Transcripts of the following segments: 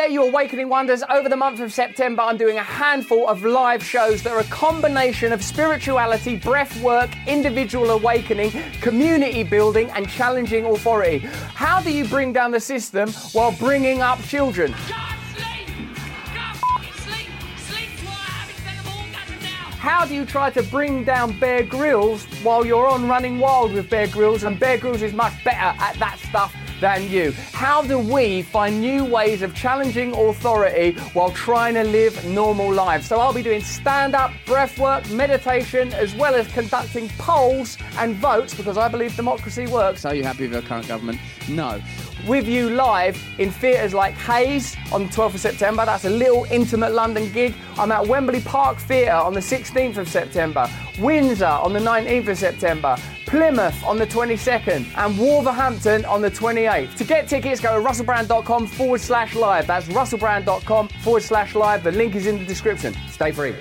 there, you Awakening Wonders. Over the month of September, I'm doing a handful of live shows that are a combination of spirituality, breath work, individual awakening, community building, and challenging authority. How do you bring down the system while bringing up children? How do you try to bring down Bear Grylls while you're on Running Wild with Bear Grylls and Bear Grylls is much better at that stuff than you? How do we find new ways of challenging authority while trying to live normal lives? So I'll be doing stand up, breath work, meditation, as well as conducting polls and votes because I believe democracy works. Are you happy with your current government? No with you live in theatres like Hayes on the 12th of September. That's a little intimate London gig. I'm at Wembley Park Theatre on the 16th of September, Windsor on the 19th of September, Plymouth on the 22nd, and Wolverhampton on the 28th. To get tickets, go to russellbrand.com forward slash live. That's russellbrand.com forward slash live. The link is in the description. Stay free.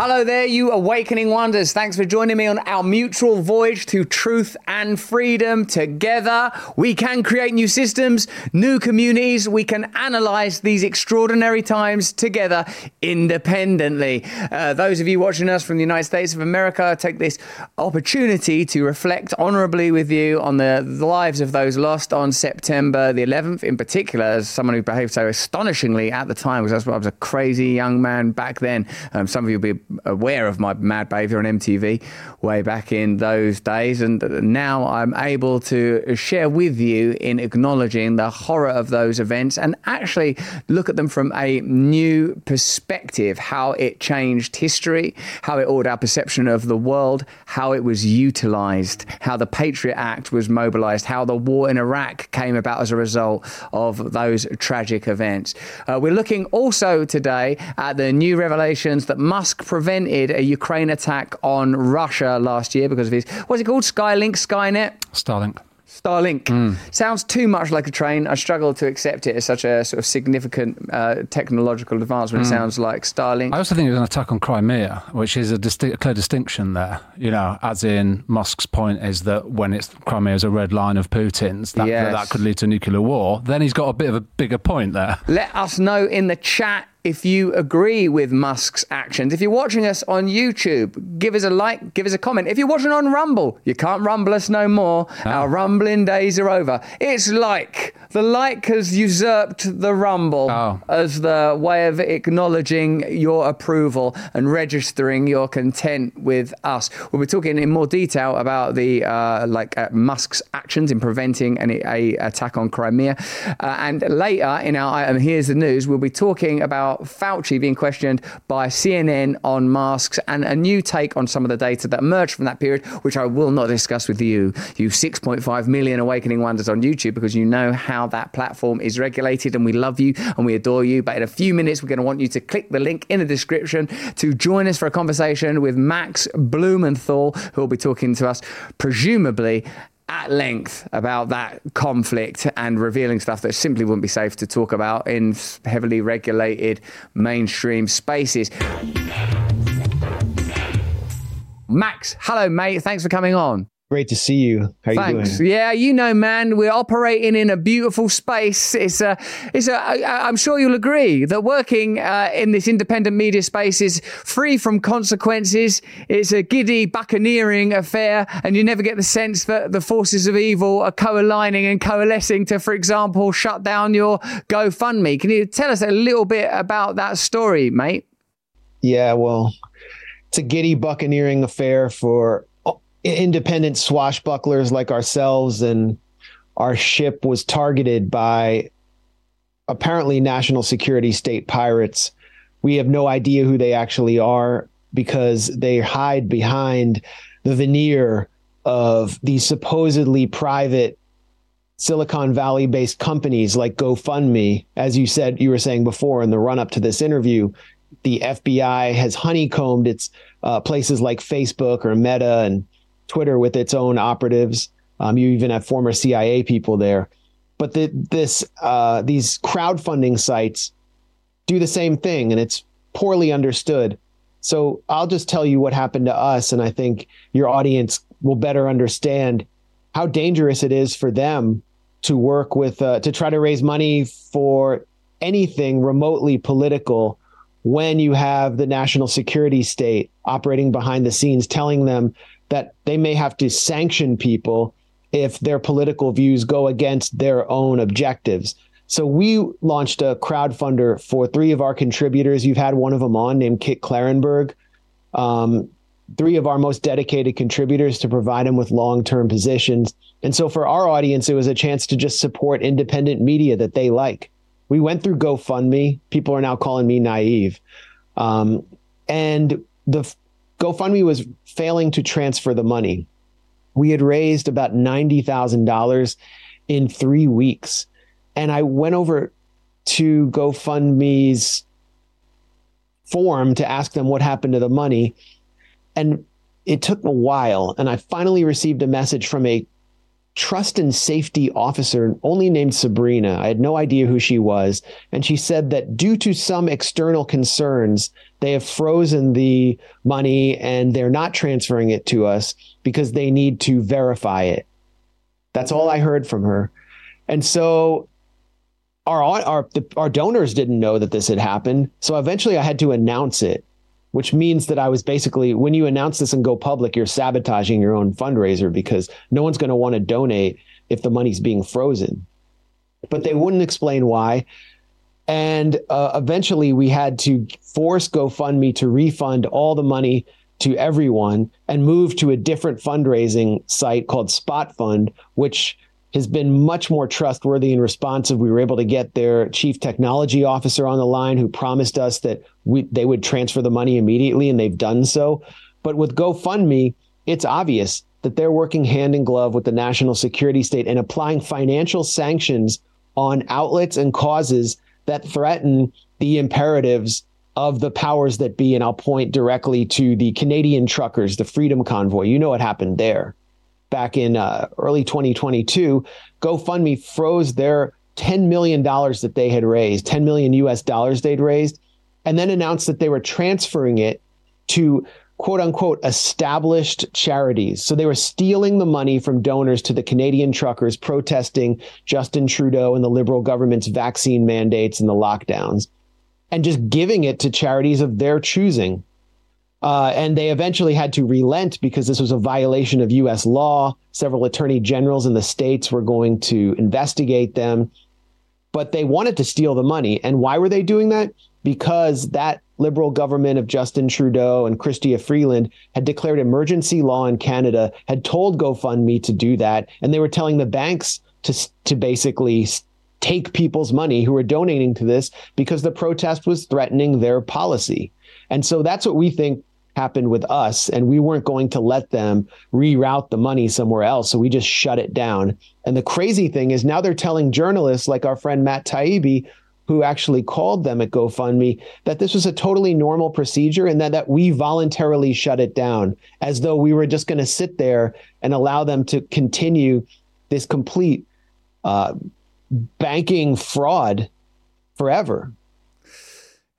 Hello there, you awakening wonders. Thanks for joining me on our mutual voyage to truth and freedom. Together, we can create new systems, new communities. We can analyze these extraordinary times together independently. Uh, those of you watching us from the United States of America, take this opportunity to reflect honorably with you on the, the lives of those lost on September the 11th, in particular, as someone who behaved so astonishingly at the time, because I was a crazy young man back then. Um, some of you will be aware of my mad behavior on MTV way back in those days. And now I'm able to share with you in acknowledging the horror of those events and actually look at them from a new perspective how it changed history, how it altered our perception of the world, how it was utilized, how the Patriot Act was mobilized, how the war in Iraq came about as a result of those tragic events. Uh, we're looking also today at the new revelations that Musk prevented a Ukraine attack on Russia last year because of his, what's it called? Skylink, Skynet? Starlink. Starlink mm. sounds too much like a train. I struggle to accept it as such a sort of significant uh, technological advancement. Mm. It sounds like Starlink. I also think it was an attack on Crimea, which is a, disti- a, clear distinction there. You know, as in Musk's point is that when it's Crimea is a red line of Putin's, that, yes. that, that could lead to nuclear war. Then he's got a bit of a bigger point there. Let us know in the chat if you agree with Musk's actions. If you're watching us on YouTube, give us a like, give us a comment. If you're watching on Rumble, you can't rumble us no more. Oh. Our rumbling days are over. It's like the like has usurped the rumble oh. as the way of acknowledging your approval and registering your content with us. We'll be talking in more detail about the uh, like uh, Musk's actions in preventing an a attack on Crimea, uh, and later in our item, here's the news. We'll be talking about Fauci being questioned by CNN on masks and a new take on some of the data that emerged from that period, which I will not discuss with you, you 6.5 million awakening wonders on YouTube, because you know how that platform is regulated. And we love you and we adore you. But in a few minutes, we're going to want you to click the link in the description to join us for a conversation with Max Blumenthal, who will be talking to us, presumably at length about that conflict and revealing stuff that simply wouldn't be safe to talk about in heavily regulated mainstream spaces. Max, hello, mate. Thanks for coming on. Great to see you. How Thanks. you doing? Yeah, you know, man, we're operating in a beautiful space. It's a, it's a. I'm sure you'll agree that working uh, in this independent media space is free from consequences. It's a giddy buccaneering affair, and you never get the sense that the forces of evil are co-aligning and coalescing to, for example, shut down your GoFundMe. Can you tell us a little bit about that story, mate? Yeah, well, it's a giddy buccaneering affair for independent swashbucklers like ourselves and our ship was targeted by apparently national security state pirates. We have no idea who they actually are because they hide behind the veneer of these supposedly private Silicon Valley based companies like GoFundMe. As you said, you were saying before in the run up to this interview, the FBI has honeycombed its uh, places like Facebook or Meta and Twitter with its own operatives. Um, you even have former CIA people there. But the, this uh, these crowdfunding sites do the same thing, and it's poorly understood. So I'll just tell you what happened to us, and I think your audience will better understand how dangerous it is for them to work with uh, to try to raise money for anything remotely political when you have the national security state operating behind the scenes telling them that they may have to sanction people if their political views go against their own objectives. So we launched a crowdfunder for three of our contributors. You've had one of them on named Kit Klarenberg. Um, three of our most dedicated contributors to provide them with long-term positions. And so for our audience, it was a chance to just support independent media that they like. We went through GoFundMe. People are now calling me naive. Um, and the GoFundMe was failing to transfer the money. We had raised about $90,000 in three weeks. And I went over to GoFundMe's form to ask them what happened to the money. And it took a while. And I finally received a message from a trust and safety officer, only named Sabrina. I had no idea who she was. And she said that due to some external concerns, they have frozen the money and they're not transferring it to us because they need to verify it. That's all I heard from her. And so our our our donors didn't know that this had happened. So eventually I had to announce it which means that I was basically, when you announce this and go public, you're sabotaging your own fundraiser because no one's going to want to donate if the money's being frozen. But they wouldn't explain why. And uh, eventually we had to force GoFundMe to refund all the money to everyone and move to a different fundraising site called Spot Fund, which has been much more trustworthy and responsive. We were able to get their chief technology officer on the line who promised us that we, they would transfer the money immediately, and they've done so. But with GoFundMe, it's obvious that they're working hand in glove with the national security state and applying financial sanctions on outlets and causes that threaten the imperatives of the powers that be. And I'll point directly to the Canadian truckers, the Freedom Convoy. You know what happened there back in uh, early 2022, GoFundMe froze their $10 million that they had raised, 10 million US dollars they'd raised, and then announced that they were transferring it to quote unquote established charities. So they were stealing the money from donors to the Canadian truckers protesting Justin Trudeau and the Liberal government's vaccine mandates and the lockdowns and just giving it to charities of their choosing. Uh, and they eventually had to relent because this was a violation of U.S. law. Several attorney generals in the states were going to investigate them, but they wanted to steal the money. And why were they doing that? Because that liberal government of Justin Trudeau and Chrystia Freeland had declared emergency law in Canada, had told GoFundMe to do that, and they were telling the banks to to basically take people's money who were donating to this because the protest was threatening their policy. And so that's what we think happened with us and we weren't going to let them reroute the money somewhere else so we just shut it down and the crazy thing is now they're telling journalists like our friend Matt Taibbi who actually called them at GoFundMe that this was a totally normal procedure and that, that we voluntarily shut it down as though we were just going to sit there and allow them to continue this complete uh, banking fraud forever.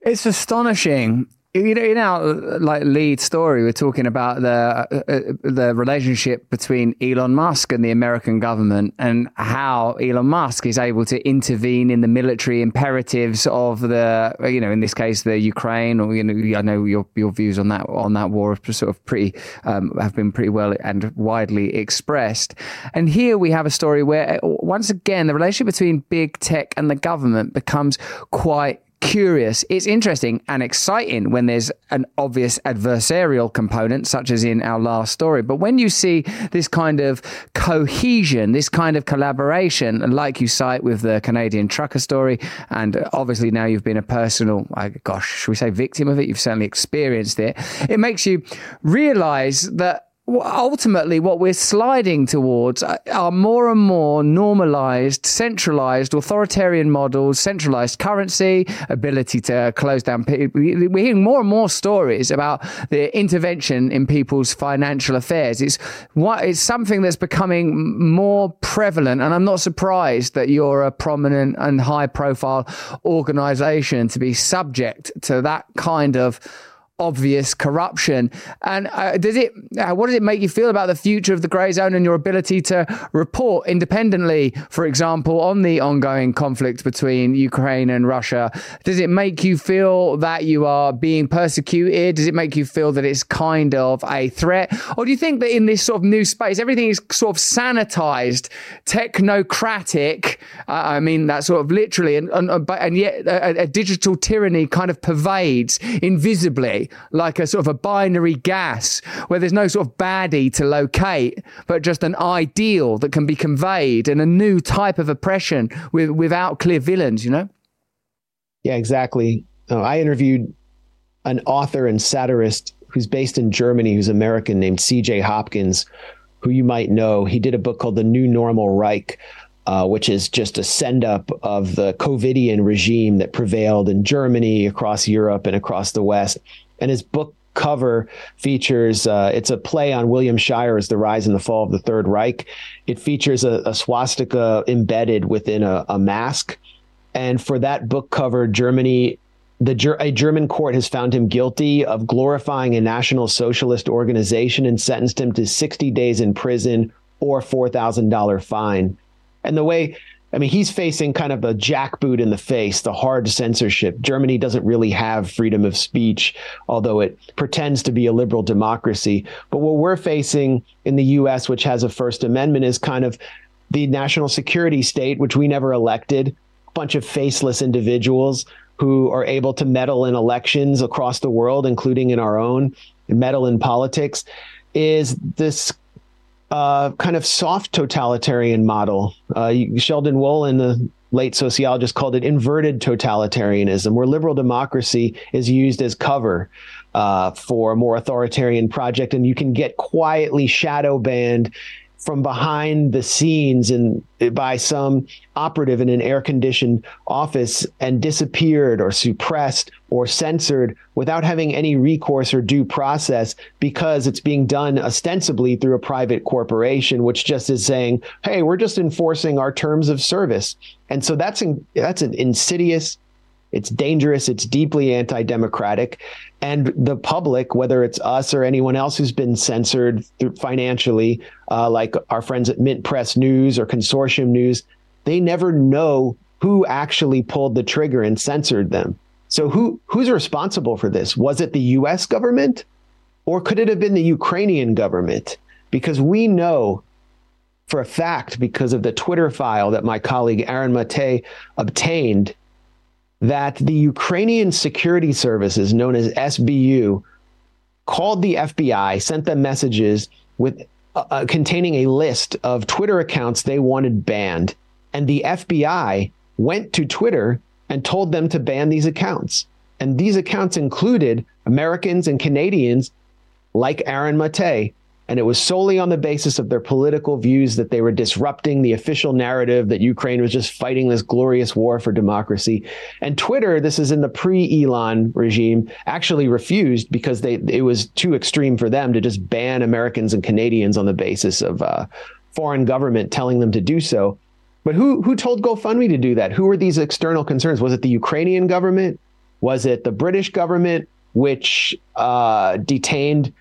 It's astonishing you know, in our like lead story, we're talking about the uh, uh, the relationship between Elon Musk and the American government, and how Elon Musk is able to intervene in the military imperatives of the, you know, in this case, the Ukraine. Or you know, I know your your views on that on that war are sort of pretty um, have been pretty well and widely expressed. And here we have a story where uh, once again the relationship between big tech and the government becomes quite curious. It's interesting and exciting when there's an obvious adversarial component, such as in our last story. But when you see this kind of cohesion, this kind of collaboration, like you cite with the Canadian trucker story, and obviously now you've been a personal, gosh, should we say victim of it? You've certainly experienced it. It makes you realize that ultimately what we're sliding towards are more and more normalized, centralized, authoritarian models, centralized currency, ability to close down. We're hearing more and more stories about the intervention in people's financial affairs. It's what it's something that's becoming more prevalent, and I'm not surprised that you're a prominent and high-profile organization to be subject to that kind of obvious corruption. And uh, does it? Uh, what does it make you feel about the future of the Grayzone and your ability to report independently, for example, on the ongoing conflict between Ukraine and Russia? Does it make you feel that you are being persecuted? Does it make you feel that it's kind of a threat, or do you think that in this sort of new space, everything is sort of sanitized, technocratic? Uh, I mean that sort of literally, and and, and yet a, a digital tyranny kind of pervades invisibly like a sort of a binary gas where there's no sort of baddie to locate, but just an ideal that can be conveyed and a new type of oppression with, without clear villains, you know? Yeah, exactly. Uh, I interviewed an author and satirist who's based in Germany, who's American, named C.J. Hopkins, who you might know. He did a book called The New Normal Reich, uh, which is just a send up of the COVIDian regime that prevailed in Germany, across Europe, and across the West and his book cover features uh, it's a play on William Shirer's The Rise and the Fall of the Third Reich. It features a, a swastika embedded within a, a, mask. And for that book cover, Germany, the a German court has found him guilty of glorifying a National Socialist organization and sentenced him to 60 days in prison or $4,000 fine. And the way I mean, he's facing kind of a jackboot in the face, the hard censorship. Germany doesn't really have freedom of speech, although it pretends to be a liberal democracy. But what we're facing in the US, which has a First Amendment, is kind of the national security state, which we never elected, a bunch of faceless individuals who are able to meddle in elections across the world, including in our own, meddle in politics, is this uh, kind of soft totalitarian model. Uh, Sheldon Wolin, the late sociologist, called it inverted totalitarianism, where liberal democracy is used as cover uh, for a more authoritarian project, and you can get quietly shadow banned from behind the scenes and by some operative in an air conditioned office and disappeared or suppressed or censored without having any recourse or due process because it's being done ostensibly through a private corporation which just is saying hey we're just enforcing our terms of service. And so that's in, that's an insidious it's dangerous. It's deeply anti democratic. And the public, whether it's us or anyone else who's been censored financially, uh, like our friends at Mint Press News or Consortium News, they never know who actually pulled the trigger and censored them. So who who's responsible for this? Was it the US government? Or could it have been the Ukrainian government? Because we know for a fact, because of the Twitter file that my colleague Aaron Mate obtained, that the Ukrainian security services, known as SBU, called the FBI, sent them messages with uh, uh, containing a list of Twitter accounts they wanted banned, and the FBI went to Twitter and told them to ban these accounts. And these accounts included Americans and Canadians like Aaron Mate, and it was solely on the basis of their political views that they were disrupting the official narrative that Ukraine was just fighting this glorious war for democracy. And Twitter, this is in the pre-Elon regime, actually refused because they it was too extreme for them to just ban Americans and Canadians on the basis of uh, foreign government telling them to do so. But who who told GoFundMe to do that? Who were these external concerns? Was it the Ukrainian government? Was it the British government, which uh, detained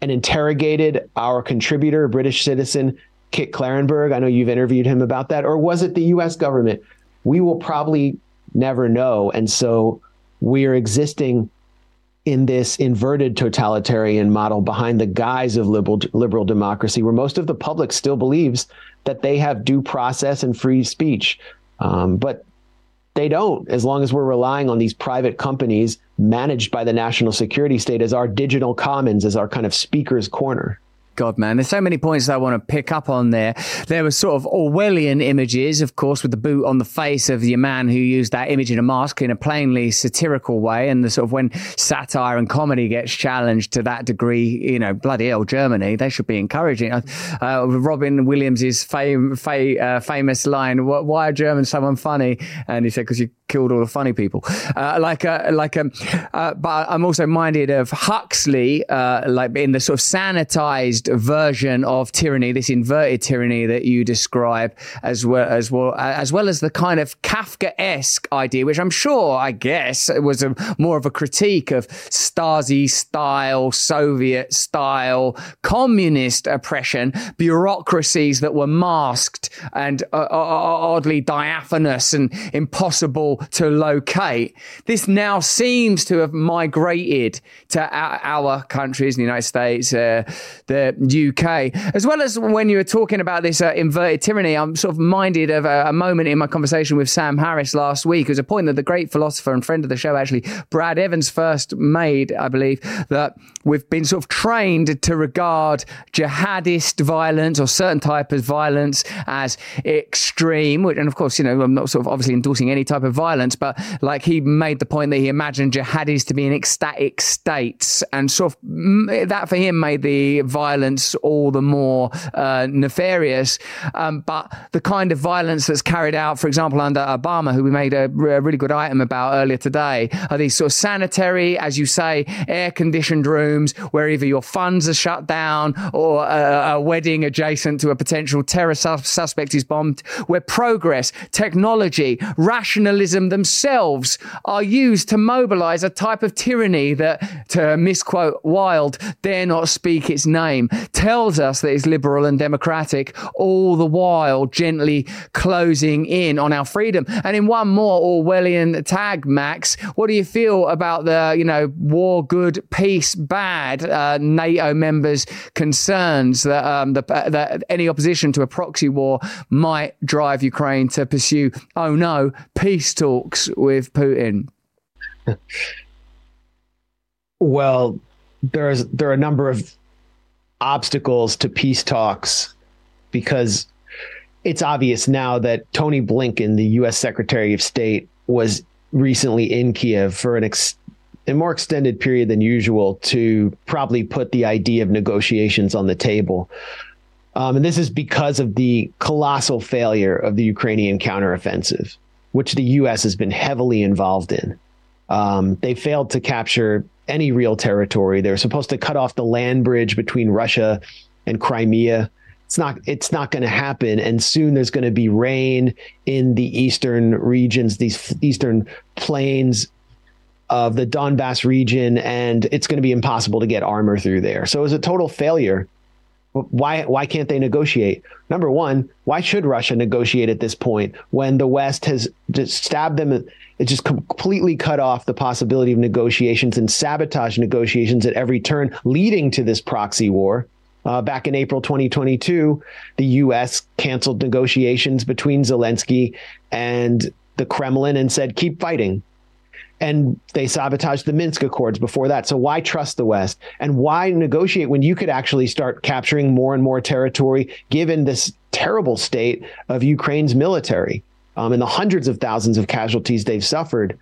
and interrogated our contributor, British citizen Kit Klarenberg? I know you've interviewed him about that. Or was it the US government? We will probably never know. And so we are existing in this inverted totalitarian model behind the guise of liberal liberal democracy, where most of the public still believes that they have due process and free speech. Um, but they don't, as long as we're relying on these private companies managed by the national security state as our digital commons, as our kind of speaker's corner. God, man, there's so many points I want to pick up on there. There were sort of Orwellian images, of course, with the boot on the face of the man who used that image in a mask in a plainly satirical way. And the sort of when satire and comedy gets challenged to that degree, you know, bloody hell, Germany, they should be encouraging. Uh, Robin Williams' fam- fa- uh, famous line, why are Germans so unfunny? And he said, because you killed all the funny people. Uh, like, a, like, a, uh, but I'm also minded of Huxley, uh, like in the sort of sanitized communist version of tyranny, this inverted tyranny that you describe, as well as well as well as the kind of Kafka-esque idea, which I'm sure, I guess, was a, more of a critique of Stasi style, Soviet style, communist oppression, bureaucracies that were masked and uh, uh, uh oddly diaphanous and impossible to locate. This now seems to have migrated to our, our countries, the United States, uh, the UK, as well as when you were talking about this uh, inverted tyranny. I'm sort of minded of a, a, moment in my conversation with Sam Harris last week. It was a point that the great philosopher and friend of the show, actually, Brad Evans, first made, I believe, that we've been sort of trained to regard jihadist violence or certain type of violence as extreme. And of course, you know, I'm not sort of obviously endorsing any type of violence, but like he made the point that he imagined jihadis to be in ecstatic states and sort of that for him made the violence all the more uh, nefarious. Um, but the kind of violence that's carried out, for example, under Obama, who we made a, a really good item about earlier today, are these sort of sanitary, as you say, air conditioned rooms where either your funds are shut down or a, a wedding adjacent to a potential terror su- suspect is bombed, where progress, technology, rationalism themselves are used to mobilize a type of tyranny that, to misquote Wilde, dare not speak its name, tells us that it's liberal and democratic, all the while gently closing in on our freedom. And in one more Orwellian tag, Max, what do you feel about the, you know, war good, peace bad uh, NATO members' concerns that, um, the, uh, that any opposition to a proxy war might drive Ukraine to pursue, oh no, peace talks with Putin? well, there's there are a number of obstacles to peace talks because it's obvious now that Tony Blinken, the U.S. Secretary of State, was recently in Kiev for an ex- a more extended period than usual to probably put the idea of negotiations on the table. Um, and this is because of the colossal failure of the Ukrainian counteroffensive, which the U.S. has been heavily involved in. Um, they failed to capture any real territory. They're supposed to cut off the land bridge between Russia and Crimea. It's not it's not going to happen and soon there's going to be rain in the eastern regions these eastern plains of the Donbass region and it's going to be impossible to get armor through there. So it was a total failure. Why why can't they negotiate? Number 1, why should Russia negotiate at this point when the West has just stabbed them it just completely cut off the possibility of negotiations and sabotage negotiations at every turn, leading to this proxy war. Uh, back in April 2022, the U.S. canceled negotiations between Zelensky and the Kremlin and said, keep fighting. And they sabotaged the Minsk Accords before that. So why trust the West? And why negotiate when you could actually start capturing more and more territory given this terrible state of Ukraine's military? um, and the hundreds of thousands of casualties they've suffered,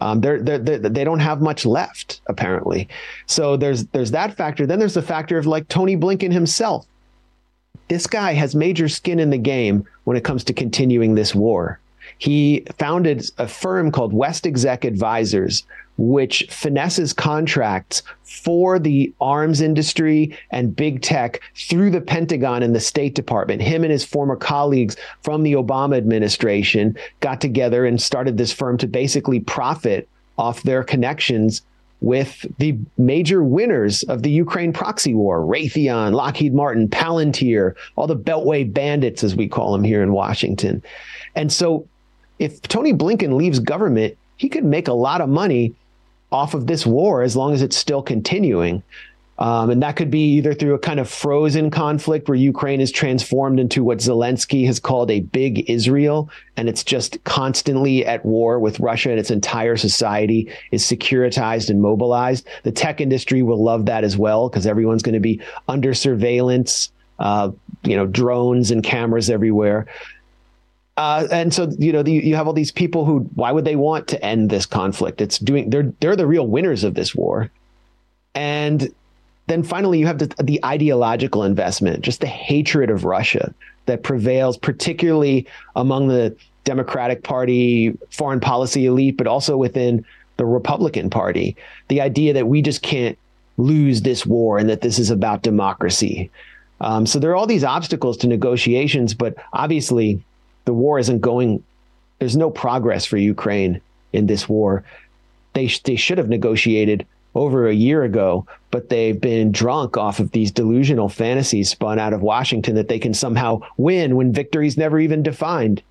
um, they're, they're, they're, they don't have much left apparently. So there's there's that factor. Then there's the factor of like Tony Blinken himself. This guy has major skin in the game when it comes to continuing this war. He founded a firm called West Exec Advisors, which finesses contracts for the arms industry and big tech through the Pentagon and the State Department. Him and his former colleagues from the Obama administration got together and started this firm to basically profit off their connections with the major winners of the Ukraine proxy war Raytheon, Lockheed Martin, Palantir, all the Beltway bandits, as we call them here in Washington. And so if Tony Blinken leaves government, he could make a lot of money off of this war as long as it's still continuing. Um, and that could be either through a kind of frozen conflict where Ukraine is transformed into what Zelensky has called a big Israel, and it's just constantly at war with Russia, and its entire society is securitized and mobilized. The tech industry will love that as well because everyone's going to be under surveillance, uh, you know, drones and cameras everywhere. Uh, and so you know the, you have all these people who why would they want to end this conflict? It's doing they're they're the real winners of this war. And then finally you have the, the ideological investment just the hatred of russia that prevails particularly among the democratic party foreign policy elite but also within the republican party. The idea that we just can't lose this war and that this is about democracy. Um, so there are all these obstacles to negotiations, but obviously the war isn't going. There's no progress for Ukraine in this war. They they should have negotiated over a year ago, but they've been drunk off of these delusional fantasies spun out of Washington that they can somehow win when victory's never even defined.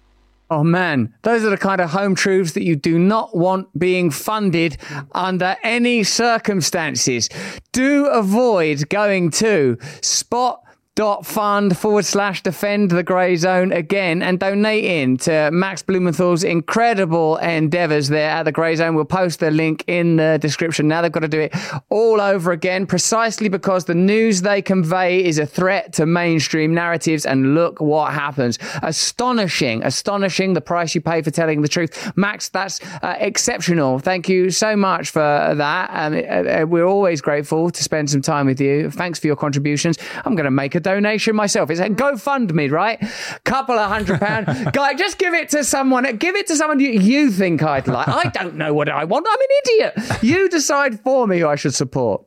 Oh man, those are the kind of home truths that you do not want being funded under any circumstances. Do avoid going to spot dot fund forward slash defend the Grayzone again and donating to Max Blumenthal's incredible endeavors there at the Grayzone. We'll post the link in the description. Now they've got to do it all over again precisely because the news they convey is a threat to mainstream narratives. And look what happens. Astonishing, astonishing the price you pay for telling the truth. Max, that's uh, exceptional. Thank you so much for that. Um, uh, we're always grateful to spend some time with you. Thanks for your contributions. I'm going to make a donation myself. It's a GoFundMe, right? Couple of hundred pounds. Guy, just give it to someone. Give it to someone you, you think I'd like. I don't know what I want. I'm an idiot. You decide for me who I should support.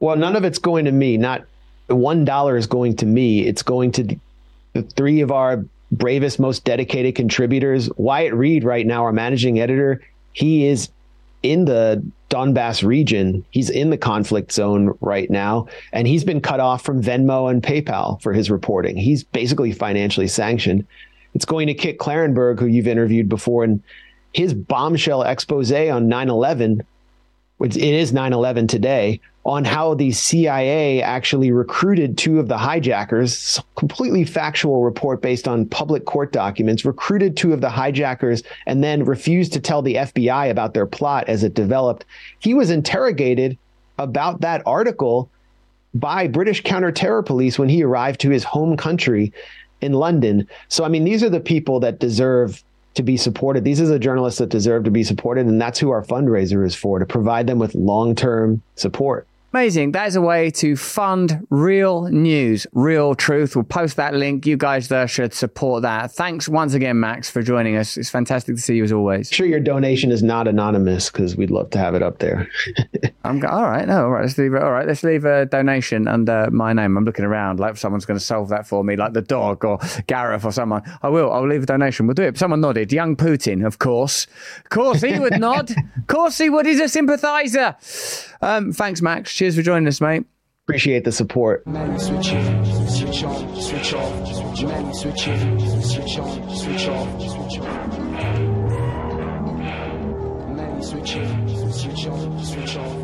Well, none of it's going to me. Not one dollar is going to me. It's going to the three of our bravest, most dedicated contributors. Wyatt Reed, right now, our managing editor, he is in the Donbass region. He's in the conflict zone right now, and he's been cut off from Venmo and PayPal for his reporting. He's basically financially sanctioned. It's going to Kit Klarenberg, who you've interviewed before, and his bombshell expose on 9 11, which it is 9 11 today, on how the CIA actually recruited two of the hijackers, completely factual report based on public court documents, recruited two of the hijackers and then refused to tell the FBI about their plot as it developed. He was interrogated about that article by British counter-terror police when he arrived to his home country in London. So I mean these are the people that deserve to be supported. These are the journalists that deserve to be supported and that's who our fundraiser is for to provide them with long-term support. Amazing. That is a way to fund real news, real truth. We'll post that link. You guys there should support that. Thanks once again, Max, for joining us. It's fantastic to see you as always. Sure, your donation is not anonymous because we'd love to have it up there. I'm all right. No, all right. Let's leave it. All right. Let's leave a donation under my name. I'm looking around like someone's going to solve that for me, like the dog or Gareth or someone. I will. I'll leave a donation. We'll do it. Someone nodded. Young Putin, of course. Of course, he would nod. Of course, he would. He's a sympathizer. Um, thanks, Max. Cheers for joining us, mate. Appreciate the support. switch on, switch off, switch on,